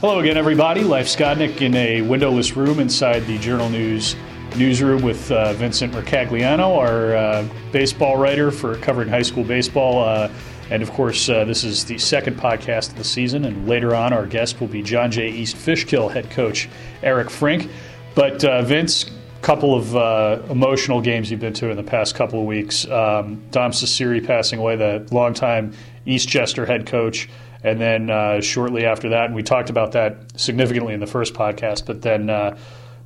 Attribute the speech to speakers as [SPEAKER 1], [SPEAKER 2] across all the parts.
[SPEAKER 1] Hello again, everybody. Leif Skodnick in a windowless room inside the Journal News newsroom with uh, Vincent Mercagliano, our uh, baseball writer for covering high school baseball. Uh, and of course, uh, this is the second podcast of the season. And later on, our guest will be John Jay East Fishkill head coach Eric Frink. But uh, Vince, couple of uh, emotional games you've been to in the past couple of weeks. Um, Dom Cecere passing away, the longtime Eastchester head coach. And then uh, shortly after that, and we talked about that significantly in the first podcast, but then uh,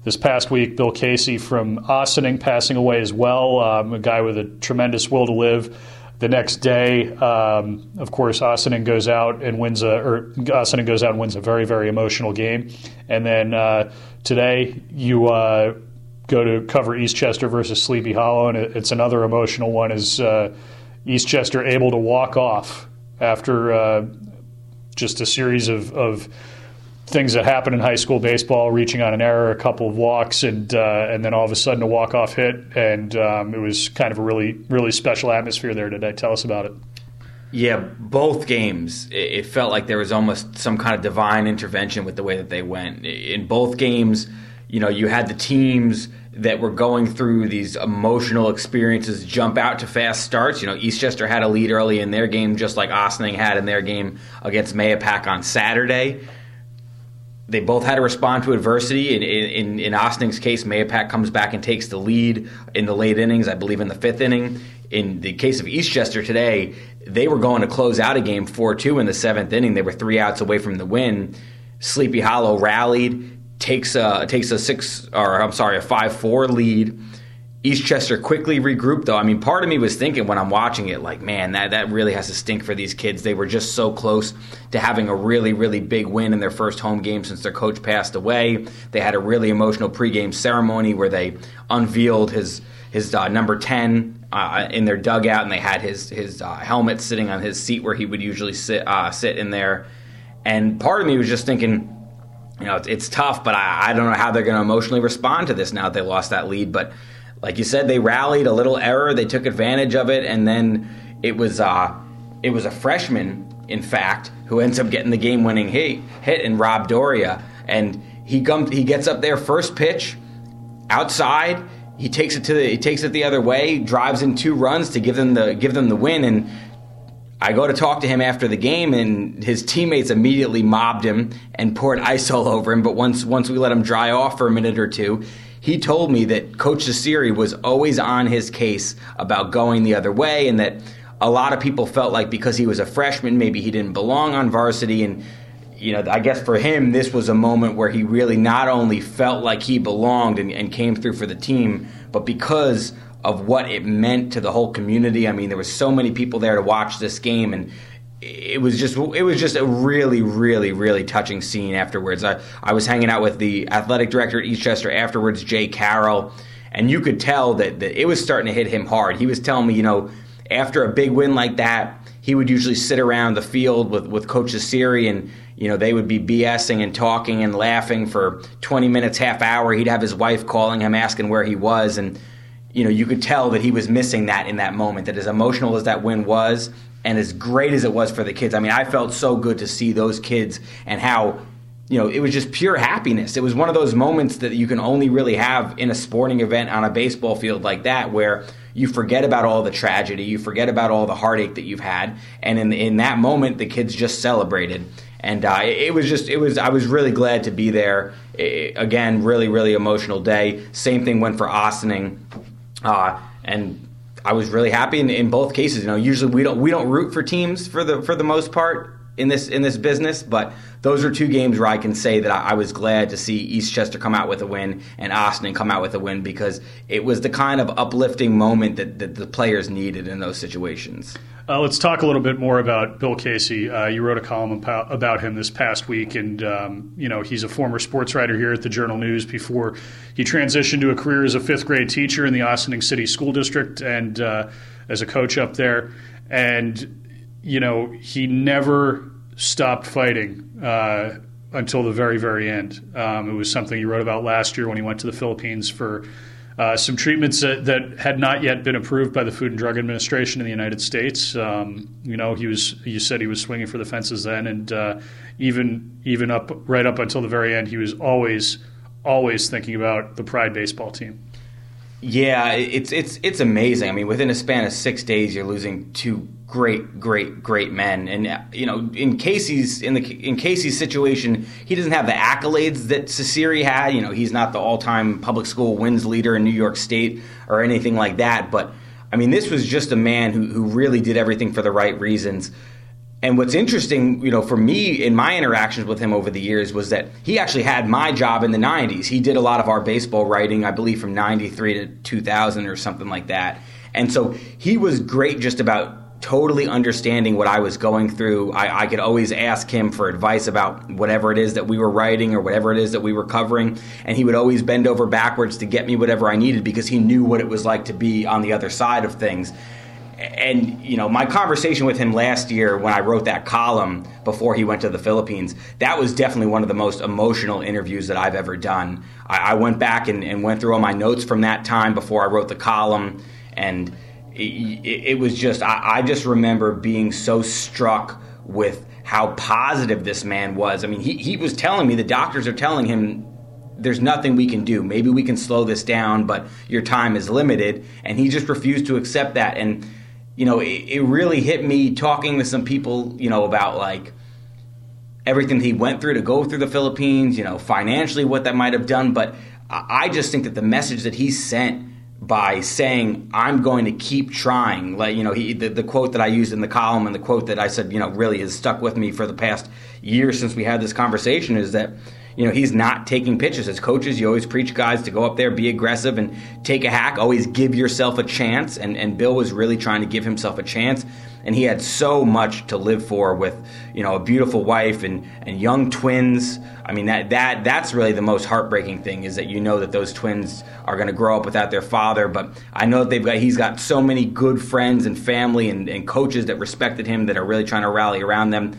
[SPEAKER 1] this past week, Bill Casey from Ossining passing away as well, um, a guy with a tremendous will to live. The next day, um, of course, Ossining goes out and wins a, or Ossining goes out and wins a very, very emotional game. And then uh, today, you uh, go to cover Eastchester versus Sleepy Hollow, and it's another emotional one. Is uh, East able to walk off after uh, just a series of, of things that happen in high school baseball, reaching on an error, a couple of walks, and uh, and then all of a sudden a walk off hit, and um, it was kind of a really really special atmosphere there today. Tell us about it.
[SPEAKER 2] Yeah, both games, it felt like there was almost some kind of divine intervention with the way that they went. In both games, you know, you had the teams that were going through these emotional experiences jump out to fast starts. You know, Eastchester had a lead early in their game, just like Ossining had in their game against Mahopac on Saturday. They both had to respond to adversity. In, in, in case, Mahopac comes back and takes the lead in the late innings, I believe in the fifth inning. In the case of Eastchester today, they were going to close out a game 4 2 in the seventh inning. They were three outs away from the win. Sleepy Hollow rallied takes a takes a six or I'm sorry a five four lead. Eastchester quickly regrouped though. I mean, part of me was thinking when I'm watching it, like, man, that, that really has to stink for these kids. They were just so close to having a really, really big win in their first home game since their coach passed away. They had a really emotional pregame ceremony where they unveiled his his uh, number ten uh, in their dugout, and they had his his uh, helmet sitting on his seat where he would usually sit uh, sit in there. And part of me was just thinking you know, it's, tough, but I, I, don't know how they're going to emotionally respond to this now that they lost that lead. But like you said, they rallied a little error, they took advantage of it, and then it was uh, it was a freshman, in fact, who ends up getting the game-winning hit, hit in Rob Doria, and he comes, he gets up there first pitch outside. He takes it to the he takes it the other way, drives in two runs to give them the give them the win, and I go to talk to him after the game, and his teammates immediately mobbed him and poured ice all over him. But once once we let him dry off for a minute or two, he told me that Coach Cecere was always on his case about going the other way, and that a lot of people felt like because he was a freshman, maybe he didn't belong on varsity, and you know, I guess for him, this was a moment where he really not only felt like he belonged and, and came through for the team, but because of what it meant to the whole community. I mean, there was so many people there to watch this game, and it was just it was just a really, really, really touching scene afterwards. I, I was hanging out with the athletic director at Eastchester afterwards, Jay Carroll, and you could tell that, that it was starting to hit him hard. He was telling me, you know, after a big win like that, he would usually sit around the field with, with Coach Cecere and you know they would be BSing and talking and laughing for 20 minutes, half hour. He'd have his wife calling him, asking where he was, and you know, you could tell that he was missing that in that moment. That as emotional as that win was, and as great as it was for the kids. I mean, I felt so good to see those kids and how, you know, it was just pure happiness. It was one of those moments that you can only really have in a sporting event on a baseball field like that, where you forget about all the tragedy, you forget about all the heartache that you've had, and in in that moment, the kids just celebrated. And uh, it was just, it was, I was really glad to be there. It, again, really, really emotional day. Same thing went for Ossining uh, and I was really happy in, in both cases. You know, usually we don't we don't root for teams for the for the most part in this in this business, but those are two games where I can say that I, I, was glad to see Eastchester come out with a win and Ossining come out with a win because it was the kind of uplifting moment that, that the players needed in those situations.
[SPEAKER 1] Uh, let's talk a little bit more about Bill Casey. Uh, you wrote a column about him this past week, and um, you know he's a former sports writer here at the Journal News before he transitioned to a career as a fifth grade teacher in the Ossining City School District and uh, as a coach up there. And you know he never stopped fighting uh, until the very very end. Um, it was something he wrote about last year when he went to the Philippines for uh, some treatments that, that, had not yet been approved by the Food and Drug Administration in the United States. Um, you know, he was. You said he was swinging for the fences then, and uh, even even up right up until the very end, he was always always thinking about the Pride baseball team.
[SPEAKER 2] Yeah, it's it's it's amazing. I mean, within a span of six days, you're losing two great, great, great men. And you know, in Casey's in the in Casey's situation, he doesn't have the accolades that Cecere had. You know, he's not the all-time public school wins leader in New York State or anything like that. But I mean, this was just a man who who really did everything for the right reasons. And what's interesting, you know, for me in my interactions with him over the years was that he actually had my job in the 90s. He did a lot of our baseball writing, I believe from 93 to 2000 or something like that. And so he was great just about totally understanding what I was going through. I, I, could always ask him for advice about whatever it is that we were writing or whatever it is that we were covering. And he would always bend over backwards to get me whatever I needed because he knew what it was like to be on the other side of things. And, you know, my conversation with him last year when I wrote that column before he went to the Philippines, that was definitely one of the most emotional interviews that I've ever done. I, I went back and, and went through all my notes from that time before I wrote the column. And, it, it was just I, I, just remember being so struck with how positive this man was. I mean, he, he was telling me the doctors are telling him there's nothing we can do. Maybe we can slow this down, but your time is limited. And he just refused to accept that. And you know, it, it really hit me talking to some people, you know, about like everything he went through to go through the Philippines, you know, financially what that might have done. But I just think that the message that he sent by saying I'm going to keep trying. Like you know, he the, the quote that I used in the column and the quote that I said, you know, really has stuck with me for the past year since we had this conversation is that you know, he's not taking pitches. As coaches, you always preach guys to go up there, be aggressive, and take a hack. Always give yourself a chance. And, and Bill was really trying to give himself a chance. And he had so much to live for with, you know, a beautiful wife and, and young twins. I mean, that, that that's really the most heartbreaking thing is that you know that those twins are going to grow up without their father. But I know that they've got he's got so many good friends and family and, and coaches that respected him that are really trying to rally around them.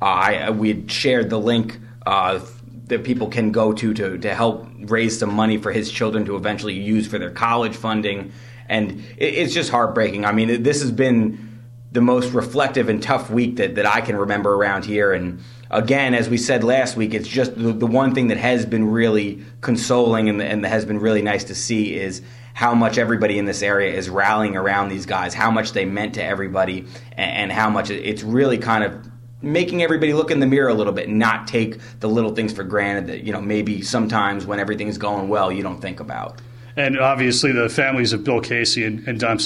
[SPEAKER 2] Uh, I we had shared the link. Uh, that people can go to, to to help raise some money for his children to eventually use for their college funding. And it, it's just heartbreaking. I mean, this has been the most reflective and tough week that, that I can remember around here. And again, as we said last week, it's just the, the one thing that has been really consoling and, and has been really nice to see is how much everybody in this area is rallying around these guys, how much they meant to everybody, and, and how much it's really kind of making everybody look in the mirror a little bit and not take the little things for granted that you know maybe sometimes when everything's going well you don't think about.
[SPEAKER 1] And obviously the families of bill casey and, and dom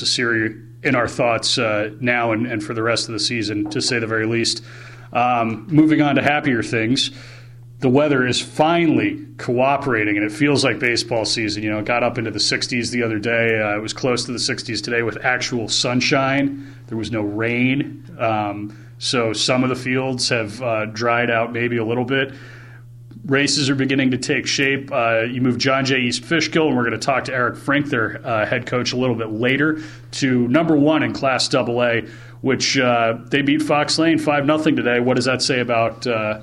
[SPEAKER 1] in our thoughts uh, now and, and, for the rest of the season to say the very least. Um, moving on to happier things the weather is finally cooperating and it feels like baseball season. You know it got up into the 60s the other day. Uh, it was close to the 60s today with actual sunshine. There was no rain. Um, so some of the fields have uh, dried out maybe a little bit. Races are beginning to take shape. Uh, you move John Jay East Fishkill, and we're going to talk to Eric Frink, their uh, head coach, a little bit later, to number one in Class AA, which uh, they beat Fox Lane 5 0 today. What does that say about uh,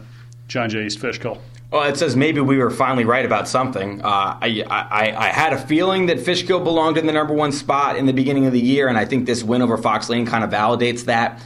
[SPEAKER 1] John Jay East Fishkill?
[SPEAKER 2] Well, it says maybe we were finally right about something. Uh, I, I, I, had a feeling that Fishkill belonged in the number one spot in the beginning of the year, and I think this win over Fox Lane kind of validates that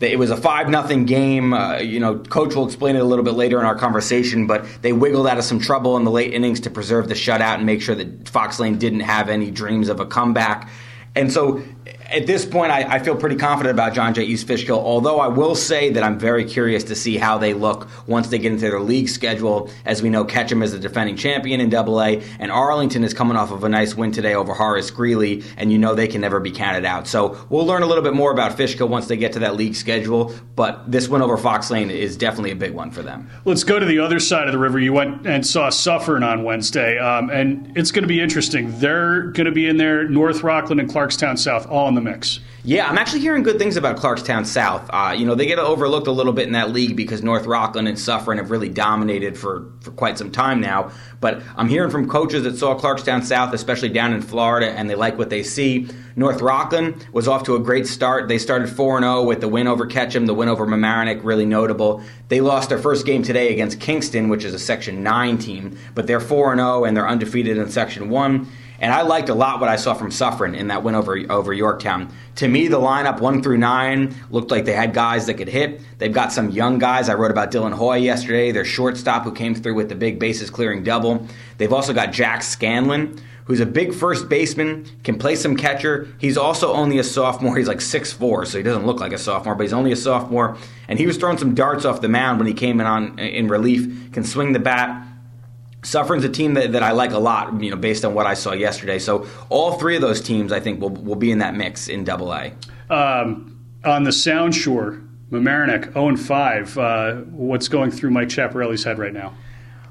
[SPEAKER 2] it was a five nothing game. Uh, you know, coach will explain it a little bit later in our conversation, but they wiggled out of some trouble in the late innings to preserve the shutout and make sure that Fox Lane didn't have any dreams of a comeback. And so at this point, I, I, feel pretty confident about John Jay East Fishkill, although I will say that I'm very curious to see how they look once they get into their league schedule. As we know, Ketcham is the defending champion in Double A, and Arlington is coming off of a nice win today over Horace Greeley, and you know they can never be counted out. So we'll learn a little bit more about Fishkill once they get to that league schedule, but this win over Fox Lane is definitely a big one for them.
[SPEAKER 1] Let's go to the other side of the river. You went and saw Suffern on Wednesday, um, and it's going to be interesting. They're going to be in there, North Rockland and Clarkstown South, all in the mix.
[SPEAKER 2] Yeah, I'm actually hearing good things about Clarkstown South. Uh, you know, they get overlooked a little bit in that league because North Rockland and Suffern have really dominated for, for quite some time now. But I'm hearing from coaches that saw Clarkstown South, especially down in Florida, and they like what they see. North Rockland was off to a great start. They started 4 0 with the win over Ketcham, the win over Mamaroneck, really notable. They lost their first game today against Kingston, which is a Section 9 team, but they're 4 0 and they're undefeated in Section 1. And I liked a lot what I saw from Suffern in that win over over Yorktown. To me, the lineup one through nine looked like they had guys that could hit. They've got some young guys. I wrote about Dylan Hoy yesterday, their shortstop who came through with the big bases clearing double. They've also got Jack Scanlon, who's a big first baseman, can play some catcher. He's also only a sophomore. He's like 6'4, so he doesn't look like a sophomore, but he's only a sophomore. And he was throwing some darts off the mound when he came in on in relief, can swing the bat Suffern's a team that, that I like a lot, you know, based on what I saw yesterday. So all three of those teams, I think, will, will be in that mix in Double A.
[SPEAKER 1] Um, on the Sound Shore, Mamaroneck 0 and 5. Uh, what's going through Mike Chaparelli's head right now?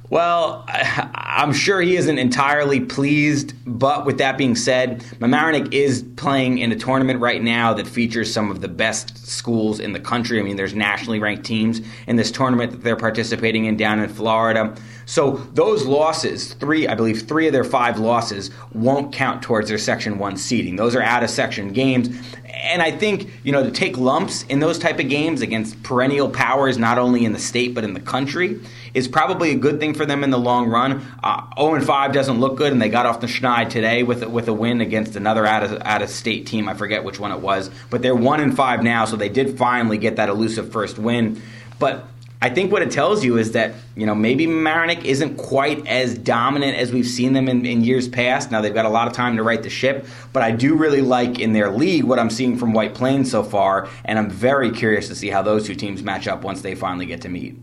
[SPEAKER 2] Well, I'm sure he isn't entirely pleased, but with that being said, Mamaroneck is playing in a tournament right now that features some of the best schools in the country. I mean, there's nationally ranked teams in this tournament that they're participating in down in Florida. So those losses, three, I believe, three of their five losses won't count towards their Section One seeding. Those are out of section games, and I think you know to take lumps in those type of games against perennial powers, not only in the state but in the country, is probably a good thing for them in the long run. Uh, 0 and 5 doesn't look good, and they got off the schneid today with with a win against another out of out of state team. I forget which one it was, but they're one and five now, so they did finally get that elusive first win. But I think what it tells you is that you know maybe Mamaroneck isn't quite as dominant as we've seen them in, in, years past. Now they've got a lot of time to right the ship, but I do really like in their league what I'm seeing from White Plains so far, and I'm very curious to see how those two teams match up once they finally get to meet.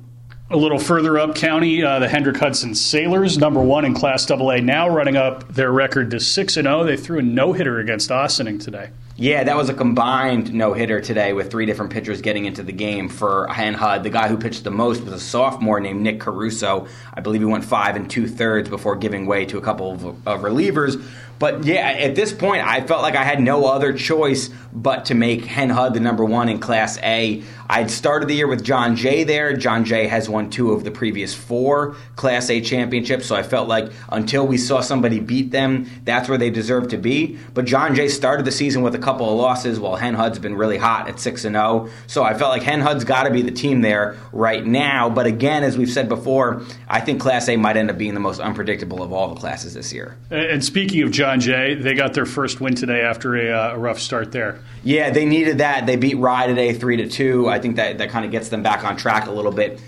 [SPEAKER 1] A little further up county, uh, the Hendrick Hudson Sailors, number one in Class AA, now running up their record to six and zero. Oh. They threw a no hitter against Ossining today.
[SPEAKER 2] Yeah, that was a combined no hitter today with three different pitchers getting into the game for Hen Hud. The guy who pitched the most was a sophomore named Nick Caruso. I believe he went five and two thirds before giving way to a couple of, of relievers. But yeah, at this point, I felt like I had no other choice but to make Hen Hud the number one in Class A. I'd started the year with John Jay there. John Jay has won two of the previous four Class A championships, so I felt like until we saw somebody beat them, that's where they deserve to be. But John Jay started the season with a couple of losses, while Hen Hud's been really hot at six and zero. Oh. So I felt like Hen Hud's got to be the team there right now. But again, as we've said before, I think Class A might end up being the most unpredictable of all the classes this year.
[SPEAKER 1] And speaking of John Jay, they got their first win today after a, uh, a rough start there.
[SPEAKER 2] Yeah, they needed that. They beat Rye today three to two. I think that that kind of gets them back on track a little bit.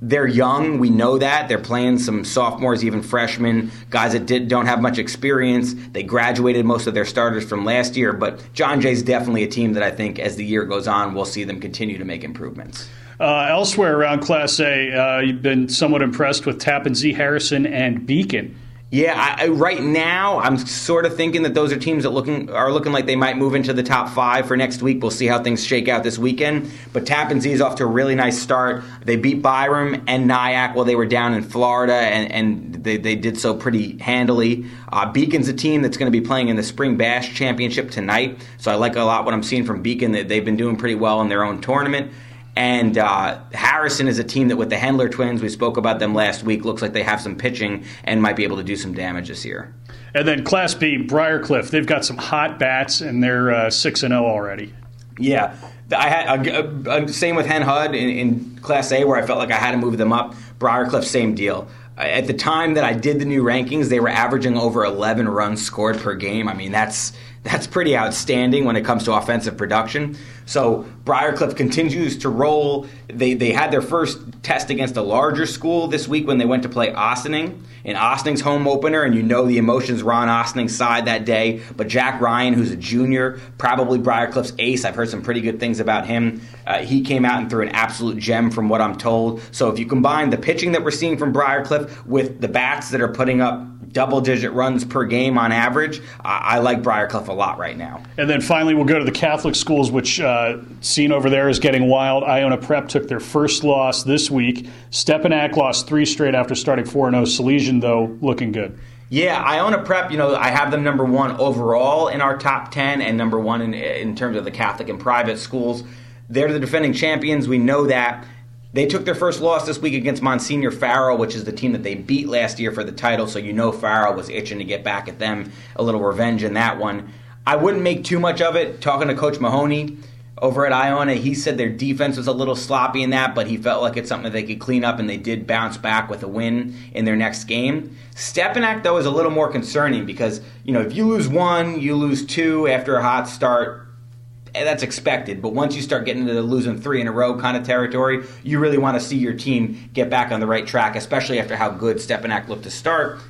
[SPEAKER 2] They're young, we know that. They're playing some sophomores, even freshmen, guys that did, don't have much experience. They graduated most of their starters from last year, but John Jay's definitely a team that I think as the year goes on, we'll see them continue to make improvements.
[SPEAKER 1] Uh, elsewhere around Class A, uh, you've been somewhat impressed with Tappan Zee Harrison and Beacon.
[SPEAKER 2] Yeah, I, I, right now I'm sort of thinking that those are teams that looking are looking like they might move into the top five for next week. We'll see how things shake out this weekend. But Tappan Zee is off to a really nice start. They beat Byram and Nyack while they were down in Florida, and, and they, they did so pretty handily. Uh, Beacon's a team that's going to be playing in the Spring Bash Championship tonight, so I like a lot what I'm seeing from Beacon. They've been doing pretty well in their own tournament. And uh, Harrison is a team that, with the Hendler twins, we spoke about them last week, looks like they have some pitching and might be able to do some damage this year.
[SPEAKER 1] And then Class B, Briarcliff, they've got some hot bats, and they're uh, six and zero oh already.
[SPEAKER 2] Yeah, I had uh, uh, same with Hen Hud in, in, Class A, where I felt like I had to move them up. Briarcliff, same deal. At the time that I did the new rankings, they were averaging over 11 runs scored per game. I mean, that's that's pretty outstanding when it comes to offensive production. So Briarcliff continues to roll. They they had their first test against a larger school this week when they went to play Ossining in Ossining's home opener, and you know the emotions were on Ossining's side that day. But Jack Ryan, who's a junior, probably Briarcliff's ace. I've heard some pretty good things about him. Uh, he came out and threw an absolute gem, from what I'm told. So if you combine the pitching that we're seeing from Briarcliff with the bats that are putting up double digit runs per game on average. I, I like Briarcliff a lot right now.
[SPEAKER 1] And then finally, we'll go to the Catholic schools, which uh, seen over there is getting wild. Iona Prep took their first loss this week. Stepinac lost three straight after starting 4 0. Salesian, though, looking good.
[SPEAKER 2] Yeah, Iona Prep, you know, I have them number one overall in our top 10 and number one in, in terms of the Catholic and private schools. They're the defending champions. We know that. They took their first loss this week against Monsignor Farrell, which is the team that they beat last year for the title. So you know Farrell was itching to get back at them. A little revenge in that one. I wouldn't make too much of it. Talking to Coach Mahoney, over at Iona. He said their defense was a little sloppy in that, but he felt like it's something that they could clean up, and they did bounce back with a win in their next game. Stepinac, though, is a little more concerning because, you know, if you lose one, you lose two after a hot start, that's expected. But once you start getting into the losing three in a row kind of territory, you really want to see your team get back on the right track, especially after how good Stepinac looked to start.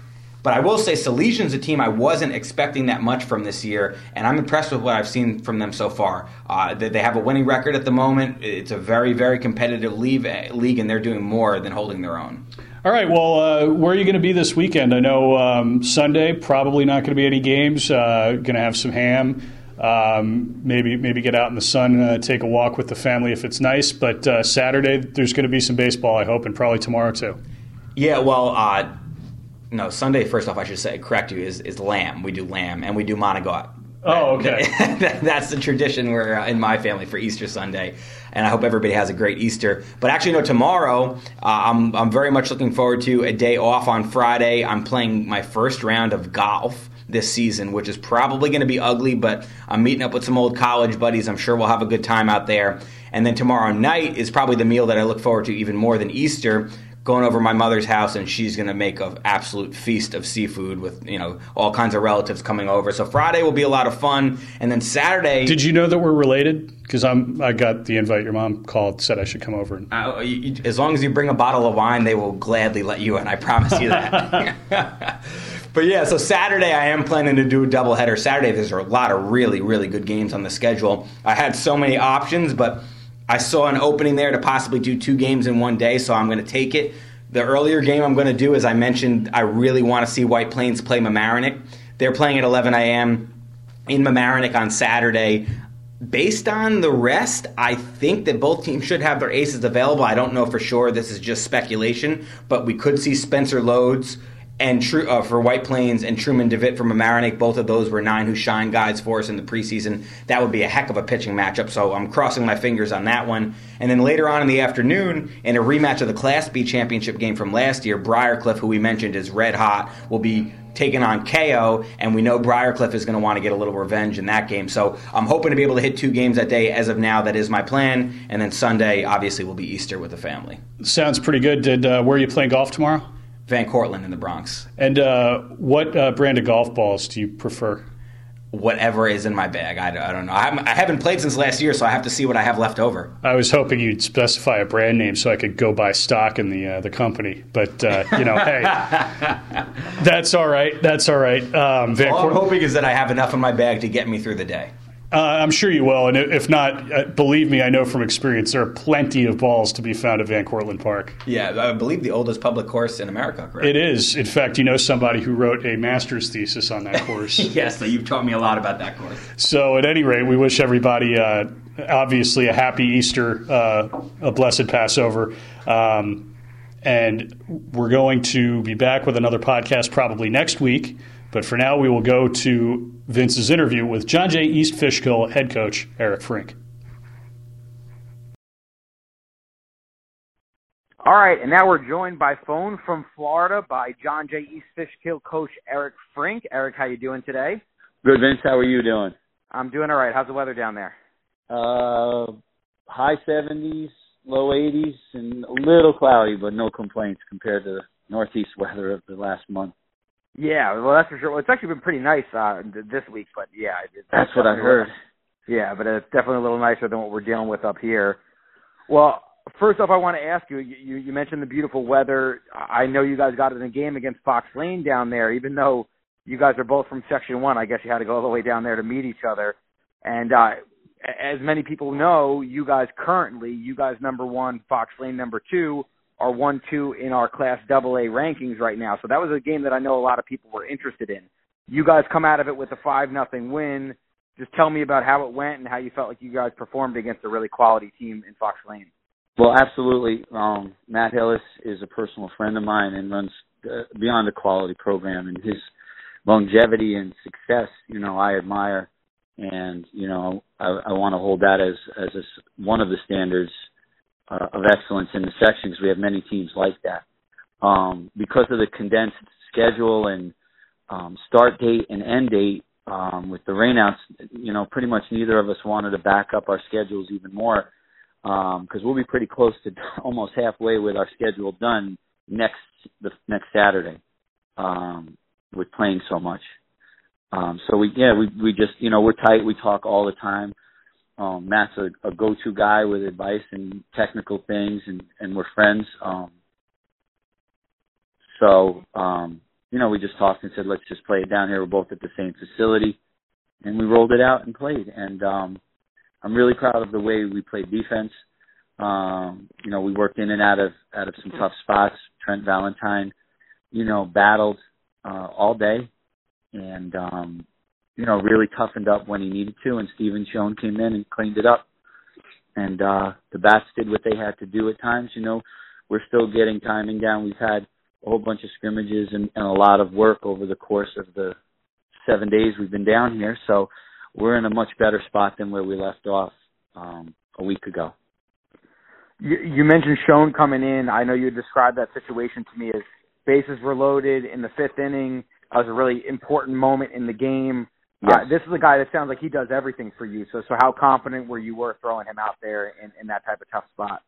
[SPEAKER 2] But I will say Salesian's a team I wasn't expecting that much from this year, and I'm impressed with what I've seen from them so far. Uh, they have a winning record at the moment. It's a very, very competitive league, league and they're doing more than holding their own.
[SPEAKER 1] All right. Well, uh, where are you going to be this weekend? I know um, Sunday probably not going to be any games. Uh, going to have some ham. Um, maybe maybe get out in the sun, uh, take a walk with the family if it's nice. But uh, Saturday there's going to be some baseball, I hope, and probably tomorrow too.
[SPEAKER 2] Yeah. Well uh, no, Sunday. First off, I should say correct you is is lamb. We do lamb and we do monogot.
[SPEAKER 1] Oh, okay.
[SPEAKER 2] That's the tradition we're uh, in my family for Easter Sunday, and I hope everybody has a great Easter. But actually, no, tomorrow uh, I'm I'm very much looking forward to a day off on Friday. I'm playing my first round of golf this season, which is probably going to be ugly, but I'm meeting up with some old college buddies. I'm sure we'll have a good time out there. And then tomorrow night is probably the meal that I look forward to even more than Easter, going over my mother's house and she's going to make an absolute feast of seafood with you know all kinds of relatives coming over. So friday will be a lot of fun. And then saturday
[SPEAKER 1] did you know that we're related? Because i'm i got the invite. Your mom called said i should come over.
[SPEAKER 2] Uh, you, as long as you bring a bottle of wine they will gladly let you in i promise you that. But yeah, so Saturday I am planning to do a doubleheader. Saturday there's a lot of really, really good games on the schedule. I had so many options, but I saw an opening there to possibly do two games in one day, so I'm going to take it. The earlier game I'm going to do, as I mentioned, I really want to see White Plains play Mamaroneck. They're playing at 11 a.m. in Mamaroneck on Saturday. Based on the rest, I think that both teams should have their aces available. I don't know for sure. This is just speculation, but we could see Spencer Loads and True uh, for White Plains and Truman Devitt from Mamaroneck. Both of those were nine who shine guys for us in the preseason. That would be a heck of a pitching matchup. So I'm crossing my fingers on that one. And then later on in the afternoon, in a rematch of the Class B championship game from last year, Briarcliff, who we mentioned is red hot, will be taking on KO, and we know Briarcliff is going to want to get a little revenge in that game. So I'm hoping to be able to hit two games that day. As of now, that is my plan. And then Sunday, obviously, will be Easter with the family.
[SPEAKER 1] Sounds pretty good. Did uh, where are you playing golf tomorrow?
[SPEAKER 2] Van Cortlandt in the Bronx.
[SPEAKER 1] And uh, what uh, brand of golf balls do you prefer?
[SPEAKER 2] Whatever is in my bag. I, I don't know. I haven't, I haven't, played since last year, so I have to see what I have left over.
[SPEAKER 1] I was hoping you'd specify a brand name so I could go buy stock in the uh, the company. But uh, you know, hey, that's all right. That's all right. Um,
[SPEAKER 2] Van all Cort- I'm hoping is that I have enough in my bag to get me through the day.
[SPEAKER 1] Uh, I'm sure you will, and if not, uh, believe me, I know from experience there are plenty of balls to be found at Van Cortlandt Park.
[SPEAKER 2] Yeah, I believe the oldest public course in America. Correct?
[SPEAKER 1] It is. In fact, you know somebody who wrote a master's thesis on that course.
[SPEAKER 2] yes, so you've taught me a lot about that course.
[SPEAKER 1] So, at any rate, we wish everybody uh, obviously a happy Easter, uh, a blessed Passover. Um, and we're going to be back with another podcast probably next week. But for now, we will go to Vince's interview with John Jay East Fishkill head coach Eric Frink.
[SPEAKER 3] All right, and now we're joined by phone from Florida by John Jay East Fishkill coach Eric Frink. Eric, how you doing today?
[SPEAKER 4] Good, Vince. How are you doing?
[SPEAKER 3] I'm doing all right. How's the weather down there?
[SPEAKER 4] Uh, high 70s, low 80s, and a little cloudy, but no complaints compared to the northeast weather of the last month.
[SPEAKER 3] Yeah, well, that's for sure. Well, it's actually been pretty nice uh, this week, but yeah,
[SPEAKER 4] that's what I heard.
[SPEAKER 3] Yeah, but it's definitely a little nicer than what we're dealing with up here. Well, first off, I want to ask you. You, you mentioned the beautiful weather. I know you guys got in a game against Fox Lane down there, even though you guys are both from Section One. I guess you had to go all the way down there to meet each other. And uh, as many people know, you guys currently, you guys number one, Fox Lane number two are one two in our Class AA rankings right now. So that was a game that I know a lot of people were interested in. You guys come out of it with a five nothing win. Just tell me about how it went and how you felt like you guys performed against a really quality team in Fox Lane.
[SPEAKER 4] Well, absolutely. Um, Matt Hillis is a personal friend of mine and runs uh, Beyond the Quality program, and his longevity and success, you know, I admire, and you know, I, I want to hold that as as a, one of the standards uh, of excellence in the section because we have many teams like that. Um, because of the condensed schedule and um, start date and end date um, with the rainouts, you know, pretty much neither of us wanted to back up our schedules even more because um, we'll be pretty close to almost halfway with our schedule done next the next Saturday um, with playing so much. Um, so we yeah we we just you know we're tight. We talk all the time. Um, Matt's a, a go-to guy with advice and technical things, and and we're friends. Um, so um, you know we just talked and said let's just play it down here. We're both at the same facility, and we rolled it out and played. And um, I'm really proud of the way we played defense. Um, you know we worked in and out of out of some tough spots. Trent Valentine, you know, battled uh, all day and um, you know really toughened up when he needed to. And Steven Schoen came in and cleaned it up. And uh, the bats did what they had to do at times. You know, we're still getting timing down. We've had a whole bunch of scrimmages and, and a lot of work over the course of the seven days we've been down here. So we're in a much better spot than where we left off um, a week ago.
[SPEAKER 3] You, you mentioned Schoen coming in. I know you described that situation to me as bases were loaded in the fifth inning. That was a really important moment in the game. Yes. Uh, this is a guy that sounds like he does everything for you. So, so how confident were you were throwing him out there in, in that type of tough spot?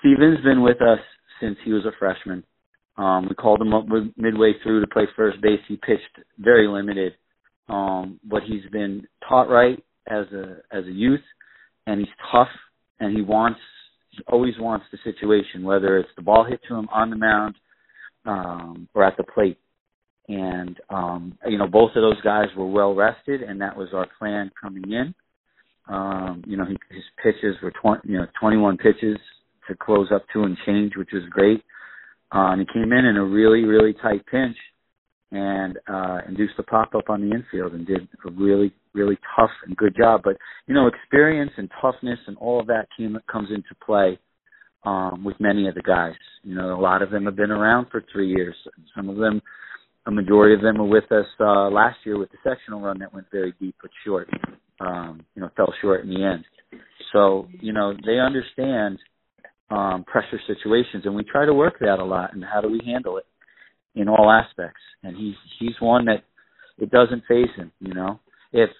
[SPEAKER 4] Steven's been with us since he was a freshman. Um, we called him up midway through to play first base. He pitched very limited, um, but he's been taught right as a as a youth, and he's tough, and he wants he always wants the situation, whether it's the ball hit to him on the mound um, or at the plate and um, you know both of those guys were well rested, and that was our plan coming in. Um, you know, he, his pitches were 20, you know 21 pitches to close up two and change, which was great. Uh, and he came in in a really really tight pinch and uh, induced a pop up on the infield and did a really really tough and good job. But you know, experience and toughness and all of that came comes into play um, with many of the guys. You know, a lot of them have been around for three years. Some of them a majority of them were with us uh, last year with the sectional run that went very deep but short. Um, you know, fell short in the end. So you know they understand um, pressure situations, and we try to work that a lot. And how do we handle it in all aspects? And he's he's one that it doesn't phase him. You know, if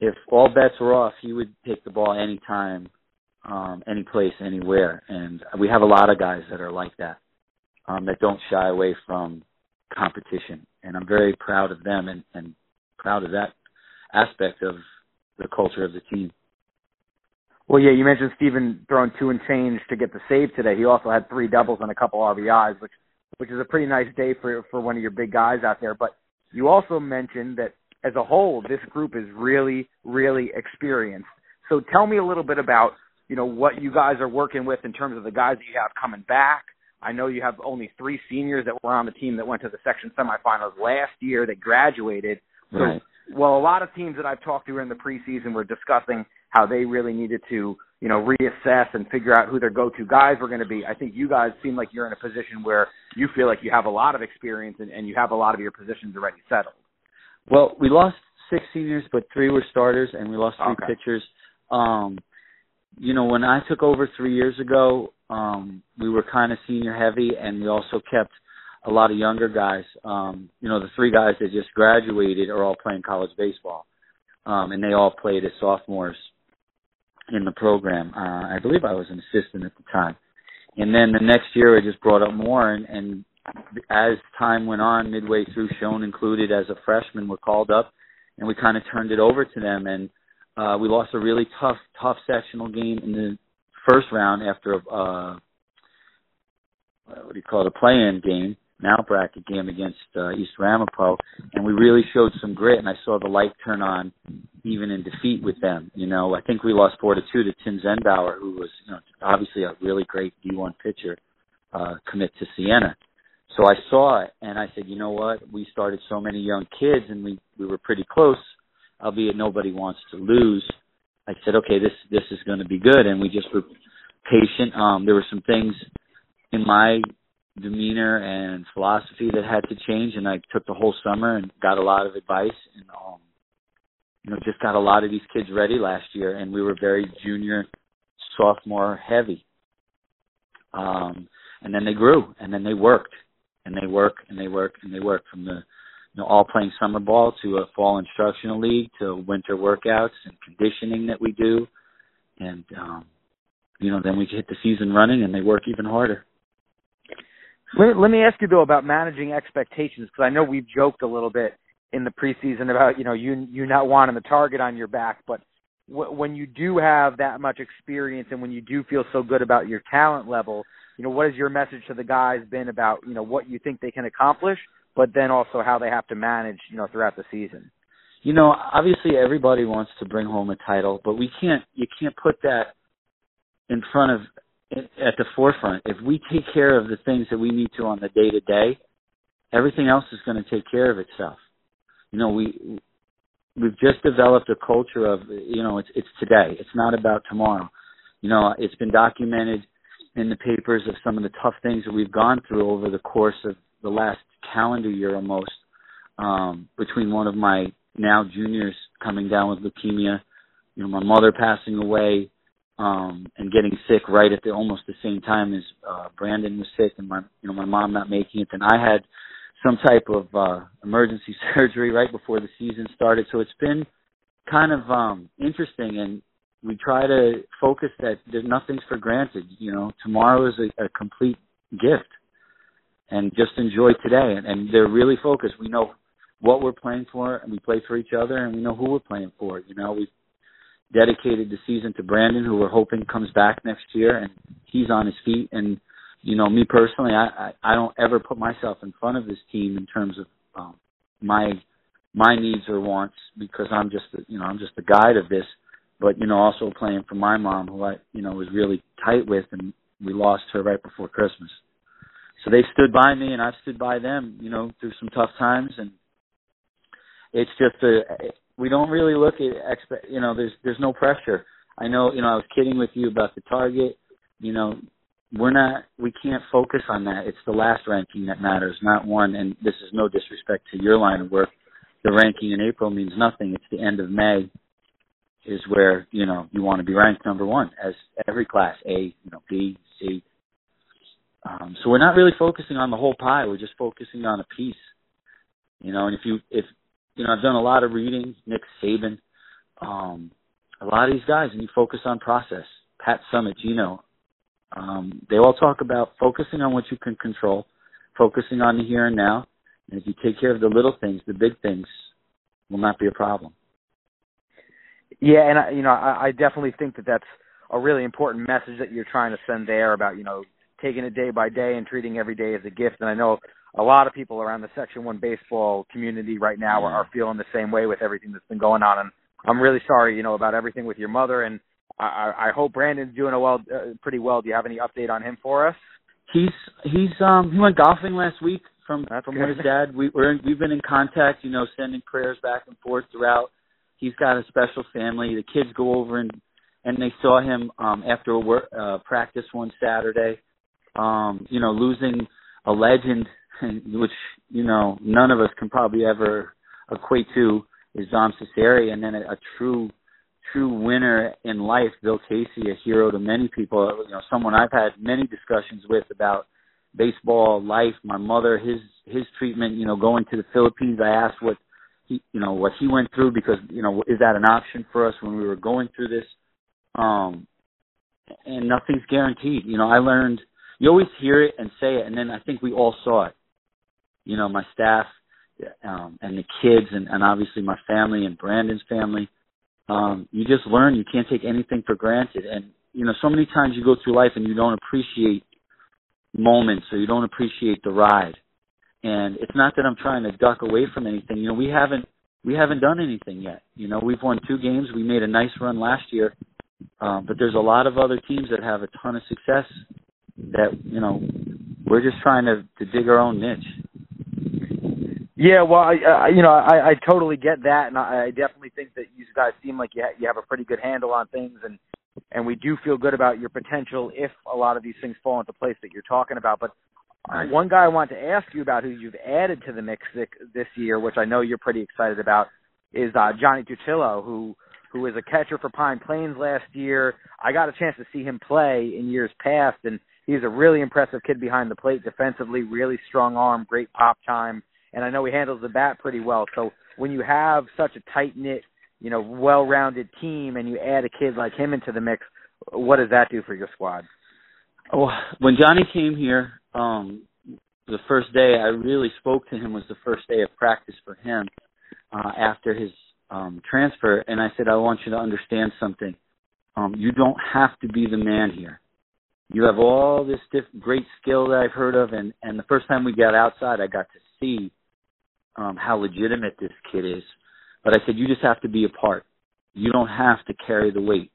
[SPEAKER 4] if all bets were off, he would take the ball anytime, um, any place, anywhere. And we have a lot of guys that are like that, um, that don't shy away from competition, and I'm very proud of them and, and proud of that aspect of the culture of the team.
[SPEAKER 3] Well, yeah, you mentioned Steven throwing two and change to get the save today. He also had three doubles and a couple RBIs, which which is a pretty nice day for for one of your big guys out there. But you also mentioned that as a whole, this group is really, really experienced. So tell me a little bit about you know what you guys are working with in terms of the guys that you have coming back, I know you have only three seniors that were on the team that went to the section semifinals last year that graduated. So, right. well, a lot of teams that I've talked to in the preseason were discussing how they really needed to, you know, reassess and figure out who their go-to guys were going to be. I think you guys seem like you're in a position where you feel like you have a lot of experience and, and you have a lot of your positions already settled.
[SPEAKER 4] Well, we lost six seniors, but three were starters, and we lost three
[SPEAKER 3] okay.
[SPEAKER 4] pitchers. Um, you know, when I took over three years ago, um, we were kind of senior heavy, and we also kept a lot of younger guys. Um, you know, the three guys that just graduated are all playing college baseball, um, and they all played as sophomores in the program. Uh, I believe I was an assistant at the time. And then the next year, I just brought up more, and, and as time went on, midway through, Schoen included as a freshman, were called up, and we kind of turned it over to them. And uh, we lost a really tough, tough sectional game in the first round after a uh, what do you call it, a play-in game, now bracket game against uh, East Ramapo, and we really showed some grit. And I saw the light turn on, even in defeat with them. You know, I think we lost four to two to Tim Zenbauer, who was you know obviously a really great D1 pitcher, uh, commit to Siena. So I saw it, and I said, you know what? We started so many young kids, and we we were pretty close, albeit nobody wants to lose. I said, okay, this this is going to be good, and we just were patient. Um, there were some things in my demeanor and philosophy that had to change, and I took the whole summer and got a lot of advice, and um, you know, just got a lot of these kids ready last year, and we were very junior, sophomore heavy. Um, and then they grew, and then they worked, and they work, and they work, and they work from the you know, all playing summer ball to a fall instructional league to winter workouts and conditioning that we do, and um, you know, then we hit the season running, and they work even harder.
[SPEAKER 3] Let, let me ask you though about managing expectations because I know we've joked a little bit in the preseason about you know you you not wanting the target on your back, but w- when you do have that much experience and when you do feel so good about your talent level, you know what has your message to the guys been about you know what you think they can accomplish, but then also how they have to manage you know throughout the season.
[SPEAKER 4] You know, obviously everybody wants to bring home a title, but we can't you can't put that in front of at the forefront. If we take care of the things that we need to on the day to day, everything else is going to take care of itself. You know, we we've just developed a culture of you know it's it's today. It's not about tomorrow. You know, it's been documented in the papers of some of the tough things that we've gone through over the course of the last calendar year almost. Um, between one of my now juniors coming down with leukemia, you know, my mother passing away, um and getting sick right at the almost the same time as uh Brandon was sick and my you know my mom not making it and I had some type of uh emergency surgery right before the season started so it's been kind of um interesting and we try to focus that there's nothing's for granted you know tomorrow is a, a complete gift and just enjoy today and, and they're really focused we know what we're playing for and we play for each other and we know who we're playing for you know we've dedicated the season to Brandon, who we're hoping comes back next year, and he's on his feet. And you know, me personally, I I, I don't ever put myself in front of this team in terms of um, my my needs or wants because I'm just the, you know I'm just the guide of this. But you know, also playing for my mom, who I you know was really tight with, and we lost her right before Christmas. So they stood by me, and I've stood by them, you know, through some tough times, and it's just a we don't really look at expect you know there's there's no pressure. I know you know i was kidding with you about the target you know we're not we can't focus on that. It's the last ranking that matters not one and this is no disrespect to your line of work. The ranking in april means nothing. It's the end of may is where you know you want to be ranked number one as every class a you know b c um so we're not really focusing on the whole pie we're just focusing on a piece you know and if you if you know, I've done a lot of reading, Nick Saban, um, a lot of these guys, and you focus on process. Pat Summitt, you know, um, they all talk about focusing on what you can control, focusing on the here and now, and if you take care of the little things, the big things will not be a problem.
[SPEAKER 3] Yeah, and I, you know, I, I definitely think that that's a really important message that you're trying to send there about you know taking it day by day and treating every day as a gift. And I know a lot of people around the Section One baseball community right now are, are feeling the same way with everything that's been going on. And I'm really sorry, you know, about everything with your mother. And I, I hope Brandon's doing a well, uh, pretty well. Do you have any update on him for us?
[SPEAKER 4] He's he's um he went golfing last week from
[SPEAKER 3] That's
[SPEAKER 4] from
[SPEAKER 3] good.
[SPEAKER 4] his dad. We we're we've been in contact, you know, sending prayers back and forth throughout. He's got a special family. The kids go over and and they saw him um after a work, uh practice one Saturday. Um, you know, losing a legend which you know none of us can probably ever equate to is Dom Cecere, and then a, a true true winner in life, Bill Casey, a hero to many people. You know, someone I've had many discussions with about baseball life. My mother, his his treatment. You know, going to the Philippines. I asked what he, you know, what he went through because you know, is that an option for us when we were going through this? Um, and nothing's guaranteed. You know, I learned. You always hear it and say it, and then I think we all saw it you know, my staff um, and the kids, and, and obviously my family and Brandon's family. Um, you just learn you can't take anything for granted, and you know, so many times you go through life and you don't appreciate moments or you don't appreciate the ride. And it's not that I'm trying to duck away from anything. You know, we haven't we haven't done anything yet. You know, we've won two games. We made a nice run last year, um, but there's a lot of other teams that have a ton of success. That you know, we're just trying to to dig our own niche.
[SPEAKER 3] Yeah, well, I, I you know, I, I totally get that, and I, I definitely think that you guys seem like you ha- you have a pretty good handle on things, and and we do feel good about your potential if a lot of these things fall into place that you're talking about. But one guy I want to ask you about who you've added to the mix this, year, which I know you're pretty excited about, is uh, Johnny Tuchillo, who who was a catcher for Pine Plains last year. I got a chance to see him play in years past, and he's a really impressive kid behind the plate defensively, really strong arm, great pop time and I know he handles the bat pretty well. So when you have such a tight knit, you know, well rounded team, and you add a kid like him into the mix, what does that do for your squad?
[SPEAKER 4] Oh, when Johnny came here, um, the first day I really spoke to him was the first day of practice for him uh, after his um, transfer, and I said, I want you to understand something. Um, you don't have to be the man here. You have all this diff- great skill that I've heard of, and and the first time we got outside, I got to see um, how legitimate this kid is. But I said, you just have to be a part. You don't have to carry the weight.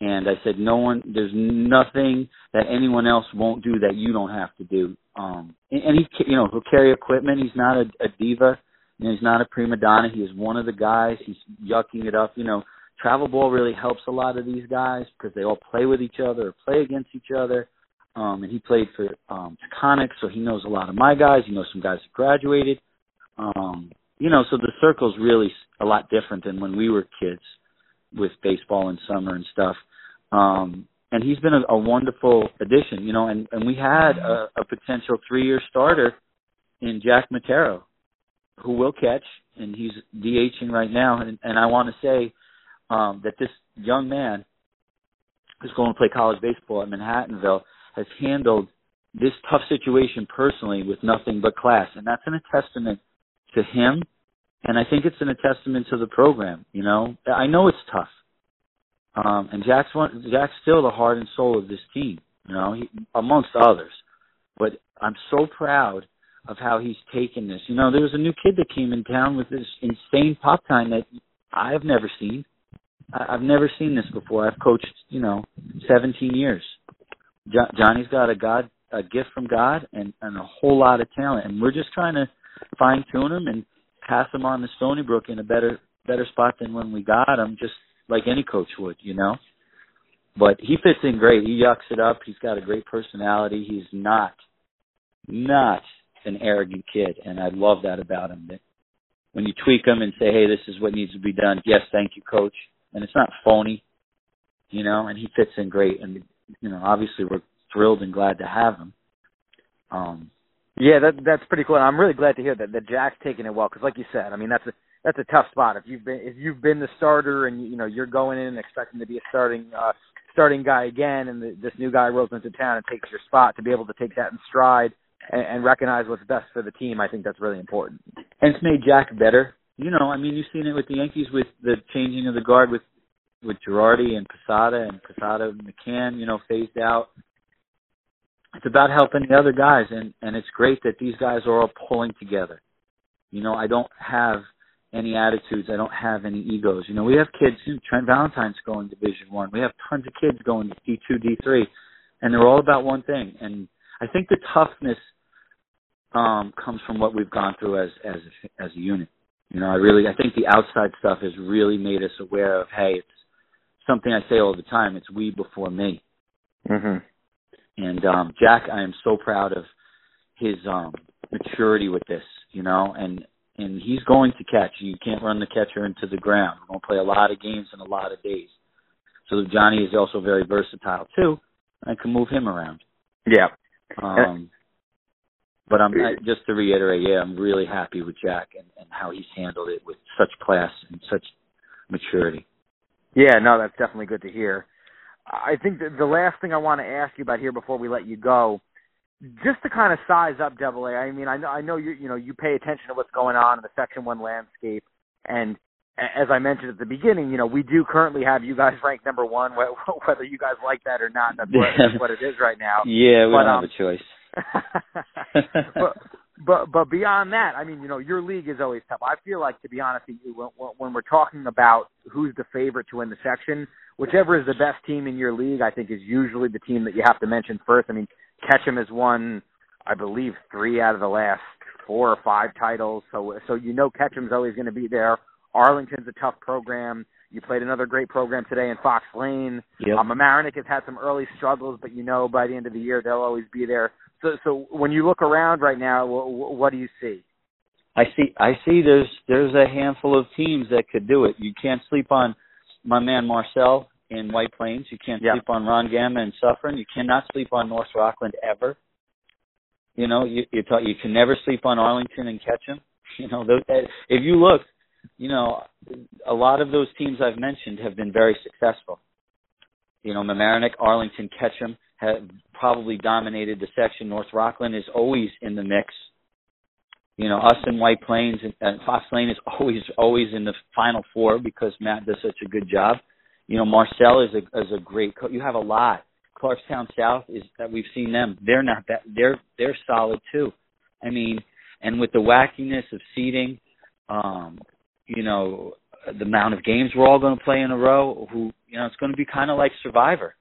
[SPEAKER 4] And I said, no one, there's nothing that anyone else won't do that you don't have to do. Um, and, and he, you know, he'll carry equipment. He's not a, a diva. You know, he's not a prima donna. He is one of the guys. He's yucking it up. You know, travel ball really helps a lot of these guys because they all play with each other or play against each other. Um, and he played for um, Taconic, so he knows a lot of my guys. He knows some guys that graduated. Um, you know, so the circle's really a lot different than when we were kids with baseball and summer and stuff. Um, and he's been a, a wonderful addition, you know, and, and we had a, a potential three year starter in Jack Matero, who will catch, and he's DHing right now. And, and I want to say um, that this young man who's going to play college baseball at Manhattanville has handled this tough situation personally with nothing but class, and that's an testament to him, and I think it's an testament to the program. You know, I know it's tough, um, and Jack's one, Jack's still the heart and soul of this team. You know, he, amongst others, but I'm so proud of how he's taken this. You know, there was a new kid that came in town with this insane pop time that I've never seen. I, I've never seen this before. I've coached, you know, 17 years. Jo- Johnny's got a God, a gift from God, and and a whole lot of talent, and we're just trying to fine tune him and pass him on to Stony Brook in a better better spot than when we got him, just like any coach would, you know. But he fits in great. He yucks it up. He's got a great personality. He's not not an arrogant kid, and I love that about him. That when you tweak him and say, "Hey, this is what needs to be done," yes, thank you, coach, and it's not phony, you know. And he fits in great, and you know, obviously we're thrilled and glad to have him. Um,
[SPEAKER 3] yeah, that that's pretty cool. And I'm really glad to hear that that Jack's taking it well because, like you said, I mean that's a that's a tough spot. If you've been if you've been the starter and you know you're going in and expecting to be a starting uh, starting guy again, and the, this new guy rolls into town and takes your spot, to be able to take that in stride and, and recognize what's best for the team, I think that's really important.
[SPEAKER 4] And it's made Jack better. You know, I mean, you've seen it with the Yankees with the changing of the guard with with Girardi and Posada and Posada and McCann, you know, phased out. It's about helping the other guys and and it's great that these guys are all pulling together. You know i don't have any attitudes. I don't have any egos. You know we have kids trent valentine's going division one. We have tons of kids going to d two d three and they're all about one thing. And i think the toughness um comes from what we've gone through as as as a unit you know i really i think the outside stuff has really made us aware of hey it's something i say all the time it's we before me
[SPEAKER 3] mhm
[SPEAKER 4] and um Jack, I am so proud of his um maturity with this, you know, and and he's going to catch. You can't run the catcher into the ground. We're going to play a lot of games in a lot of days. So Johnny is also very versatile too. I can move him around.
[SPEAKER 3] Yeah.
[SPEAKER 4] Um, but I'm I, just to reiterate, yeah, I'm really happy with Jack and, and how he's handled it with such class and such maturity.
[SPEAKER 3] Yeah, no, that's definitely good to hear. I think the last thing I want to ask you about here before we let you go, just to kind of size up Double A. I mean, I know I know you you know you pay attention to what's going on in the Section One landscape, and as I mentioned at the beginning, you know we do currently have you guys ranked number one, whether you guys like that or not. That's what, that's what it is right now.
[SPEAKER 4] Yeah, we
[SPEAKER 3] but,
[SPEAKER 4] don't
[SPEAKER 3] um,
[SPEAKER 4] have a choice.
[SPEAKER 3] but but but beyond that, I mean, you know, your league is always tough. I feel like, to be honest with you, when, when we're talking about who's the favorite to win the section, whichever is the best team in your league, I think is usually the team that you have to mention first. I mean, Ketcham has won, I believe, three out of the last four or five titles, so so you know Ketcham's always going to be there. Arlington's a tough program. You played another great program today in Fox Lane.
[SPEAKER 4] Yep.
[SPEAKER 3] Um, Mamaroneck has had some early struggles, but you know by the end of the year they'll always be there. So, so when you look around right now, what, what do you see?
[SPEAKER 4] I see. I see. There's there's a handful of teams that could do it. You can't sleep on my man Marcel in White Plains. You can't
[SPEAKER 3] Yeah.
[SPEAKER 4] sleep on Ron Gamma in Suffern. You cannot sleep on North Rockland ever. You know, you you, talk, you can never sleep on Arlington and Ketcham. You know, those, eh, if you look, you know, a lot of those teams I've mentioned have been very successful. You know, Mamaroneck, Arlington, Ketcham have probably dominated the section. North Rockland is always in the mix. You know, us in White Plains and, and Fox Lane is always always in the final four because Matt does such a good job. You know, Marcel is a is a great coach. You have a lot. Clarkstown South is that we've seen them. They're not that they're they're solid too. I mean, and with the wackiness of seating, um, you know, the amount of games we're all going to play in a row, who you know, it's going to be kind of like Survivor.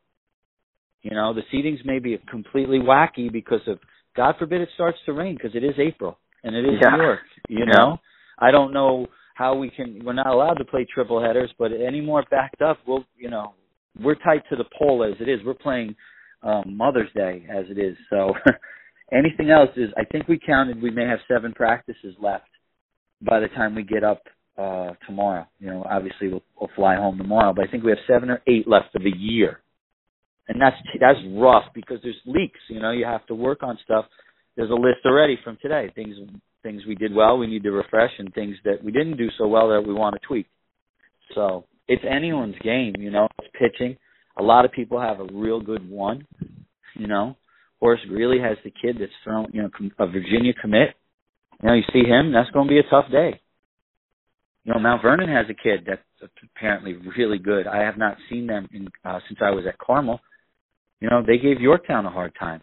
[SPEAKER 4] You know, the seatings may be completely wacky because of God forbid it starts to rain because it is April and it is
[SPEAKER 3] yeah.
[SPEAKER 4] New York. You know, I don't know how we can. We're not allowed to play triple headers, but any more backed up, we'll you know we're tight to the pole as it is. We're playing um, Mother's Day as it is. So anything else is, I think we counted. We may have seven practices left by the time we get up uh tomorrow. You know, obviously we'll, we'll fly home tomorrow, but I think we have seven or eight left of the year, and that's that's rough because there's leaks. You know, you have to work on stuff. There's a list already from today. Things things we did well, we need to refresh, and things that we didn't do so well that we want to tweak. So it's anyone's game, you know. It's pitching. A lot of people have a real good one, you know. Horace Greeley has the kid that's thrown, you know, a Virginia commit. You know, you see him, that's going to be a tough day. You know, Mount Vernon has a kid that's apparently really good. I have not seen them in, uh, since I was at Carmel. You know, they gave Yorktown a hard time.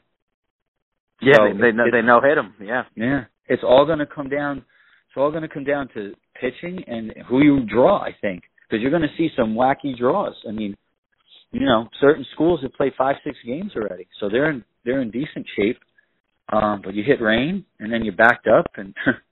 [SPEAKER 3] Yeah,
[SPEAKER 4] So
[SPEAKER 3] they they know, they know hit them. Yeah.
[SPEAKER 4] Yeah, it's all going to come down. It's all going to come down to pitching and who you draw. I think because you're going to see some wacky draws. I mean, you know, certain schools have played five, six games already, so they're in they're in decent shape. Um, but you hit rain and then you're backed up, and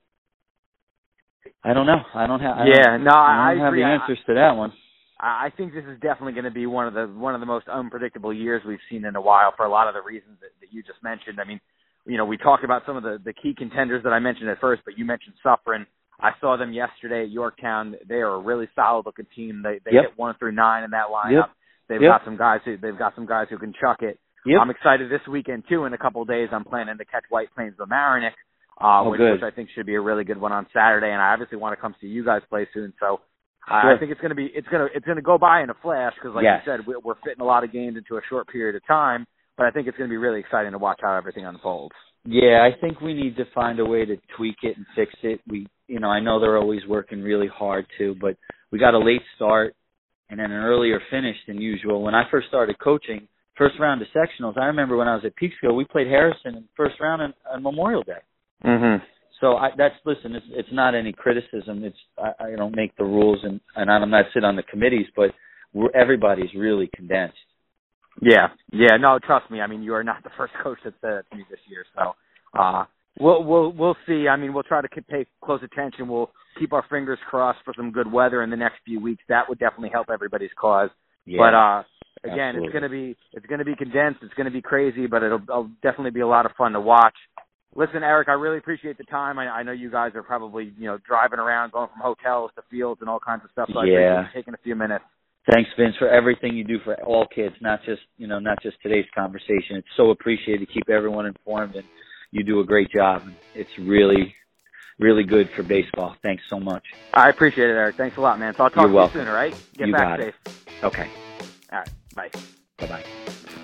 [SPEAKER 4] I don't know. I don't have. I
[SPEAKER 3] Yeah,
[SPEAKER 4] don't,
[SPEAKER 3] no, I-
[SPEAKER 4] I don't
[SPEAKER 3] I
[SPEAKER 4] have the answers to that one.
[SPEAKER 3] I I think this is definitely going to be one of the one of the most unpredictable years we've seen in a while for a lot of the reasons that, that you just mentioned. I mean, you know, we talked about some of the the key contenders that I mentioned at first, but you mentioned Suffern. I saw them yesterday at Yorktown. They are a really solid looking team. They they
[SPEAKER 4] Yep.
[SPEAKER 3] hit one through nine in that lineup.
[SPEAKER 4] Yep.
[SPEAKER 3] They've
[SPEAKER 4] Yep.
[SPEAKER 3] got some guys who they've got some guys who can chuck it.
[SPEAKER 4] Yep.
[SPEAKER 3] I'm excited this weekend too. In a couple of days, I'm planning to catch White Plains the Mamaroneck, uh,
[SPEAKER 4] Oh,
[SPEAKER 3] which, which I think should be a really good one on Saturday. And I obviously want to come see you guys play soon. So I
[SPEAKER 4] Sure.
[SPEAKER 3] I think it's going to be it's going to it's going to go by in a flash because, like
[SPEAKER 4] Yes.
[SPEAKER 3] you said, we- we're fitting a lot of games into a short period of time. But I think it's going to be really exciting to watch how everything unfolds.
[SPEAKER 4] Yeah, I think we need to find a way to tweak it and fix it. We, you know, I know they're always working really hard too, but we got a late start and then an earlier finish than usual. When I first started coaching, first round of sectionals, I remember when I was at Peekskill, we played Harrison in first round on, on Memorial Day.
[SPEAKER 3] Mm-hmm.
[SPEAKER 4] So I, that's listen. It's it's not any criticism. It's I, I don't make the rules and and I'm not sit on the committees, but we're, everybody's really condensed.
[SPEAKER 3] Yeah, yeah. No, trust me. I mean, you are not the first coach that said it to me this year. So, uh, we'll we'll we'll see. I mean, we'll try to pay close attention. We'll keep our fingers crossed for some good weather in the next few weeks. That would definitely help everybody's cause.
[SPEAKER 4] Yeah.
[SPEAKER 3] But uh, again,
[SPEAKER 4] absolutely.
[SPEAKER 3] it's gonna be it's gonna be condensed. It's gonna be crazy, but it'll, it'll definitely be a lot of fun to watch. Listen, Eric, I really appreciate the time. I, I know you guys are probably you know driving around, going from hotels to fields and all kinds of stuff. So I appreciate
[SPEAKER 4] Yeah.
[SPEAKER 3] you taking a few minutes.
[SPEAKER 4] Thanks, Vince, for everything you do for all kids, not just you know, not just today's conversation. It's so appreciated to keep everyone informed, and you do a great job. It's really, really good for baseball. Thanks so much.
[SPEAKER 3] I appreciate it, Eric. Thanks a lot, man. So I'll talk
[SPEAKER 4] You're
[SPEAKER 3] to
[SPEAKER 4] welcome.
[SPEAKER 3] you soon, all right? Get
[SPEAKER 4] You
[SPEAKER 3] back
[SPEAKER 4] got it.
[SPEAKER 3] safe.
[SPEAKER 4] Okay,
[SPEAKER 3] All right. Bye.
[SPEAKER 4] bye bye.